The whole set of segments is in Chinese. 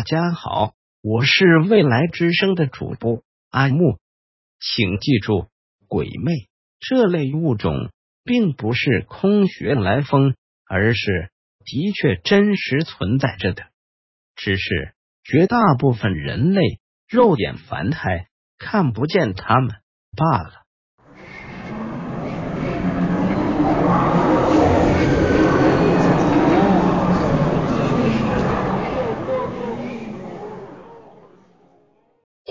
大家好，我是未来之声的主播阿木，请记住，鬼魅这类物种并不是空穴来风，而是的确真实存在着的，只是绝大部分人类肉眼凡胎看不见他们罢了。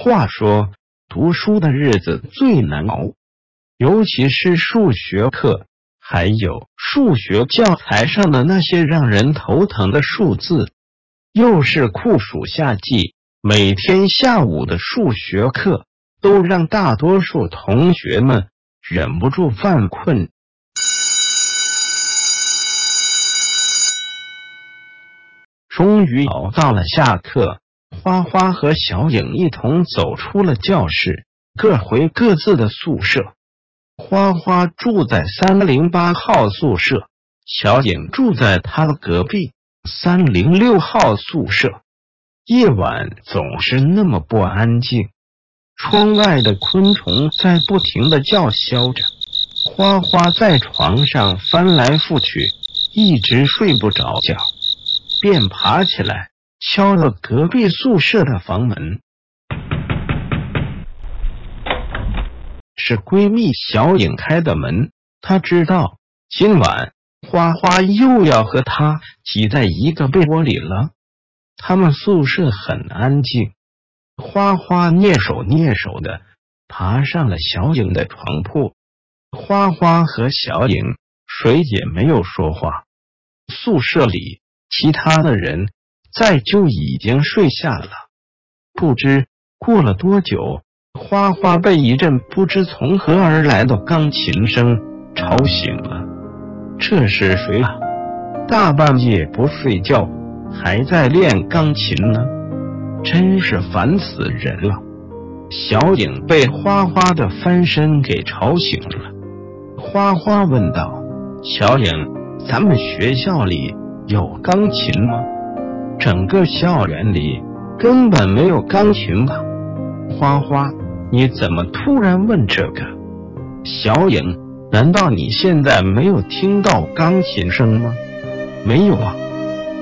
话说，读书的日子最难熬，尤其是数学课，还有数学教材上的那些让人头疼的数字。又是酷暑夏季，每天下午的数学课都让大多数同学们忍不住犯困。终于熬到了下课。花花和小影一同走出了教室，各回各自的宿舍。花花住在三零八号宿舍，小影住在他的隔壁三零六号宿舍。夜晚总是那么不安静，窗外的昆虫在不停的叫嚣着。花花在床上翻来覆去，一直睡不着觉，便爬起来。敲了隔壁宿舍的房门，是闺蜜小影开的门。她知道今晚花花又要和她挤在一个被窝里了。他们宿舍很安静，花花蹑手蹑手的爬上了小影的床铺。花花和小影谁也没有说话。宿舍里其他的人。再就已经睡下了。不知过了多久，花花被一阵不知从何而来的钢琴声吵醒了。这是谁啊？大半夜不睡觉，还在练钢琴呢？真是烦死人了！小影被花花的翻身给吵醒了。花花问道：“小影，咱们学校里有钢琴吗？”整个校园里根本没有钢琴吧？花花，你怎么突然问这个？小影，难道你现在没有听到钢琴声吗？没有啊。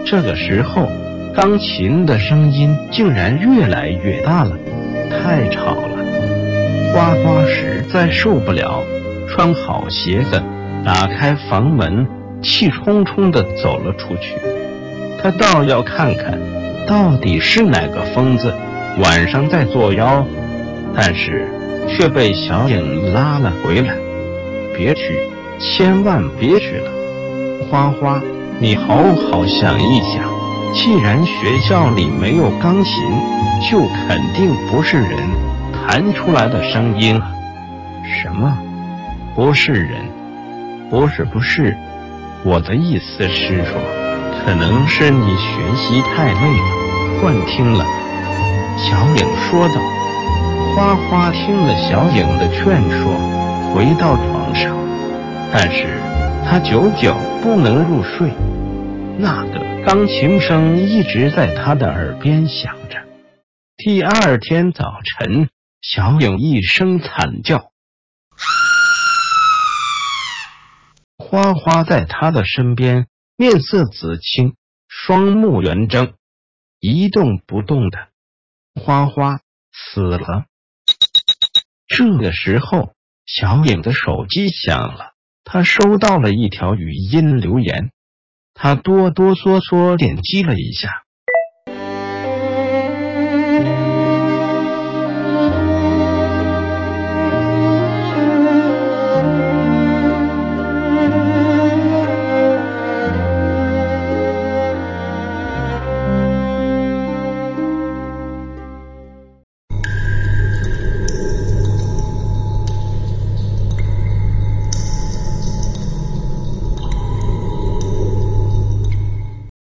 这个时候，钢琴的声音竟然越来越大了，太吵了。花花实在受不了，穿好鞋子，打开房门，气冲冲的走了出去。他倒要看看，到底是哪个疯子晚上在作妖，但是却被小影拉了回来。别去，千万别去了！花花，你好好想一想，既然学校里没有钢琴，就肯定不是人弹出来的声音啊。什么？不是人？不是，不是。我的意思是说。可能是你学习太累了，幻听了。小影说道。花花听了小影的劝说，回到床上，但是他久久不能入睡。那个钢琴声一直在他的耳边响着。第二天早晨，小影一声惨叫，花花在他的身边。面色紫青，双目圆睁，一动不动的。花花死了。这个时候，小影的手机响了，他收到了一条语音留言，他哆哆嗦嗦点击了一下，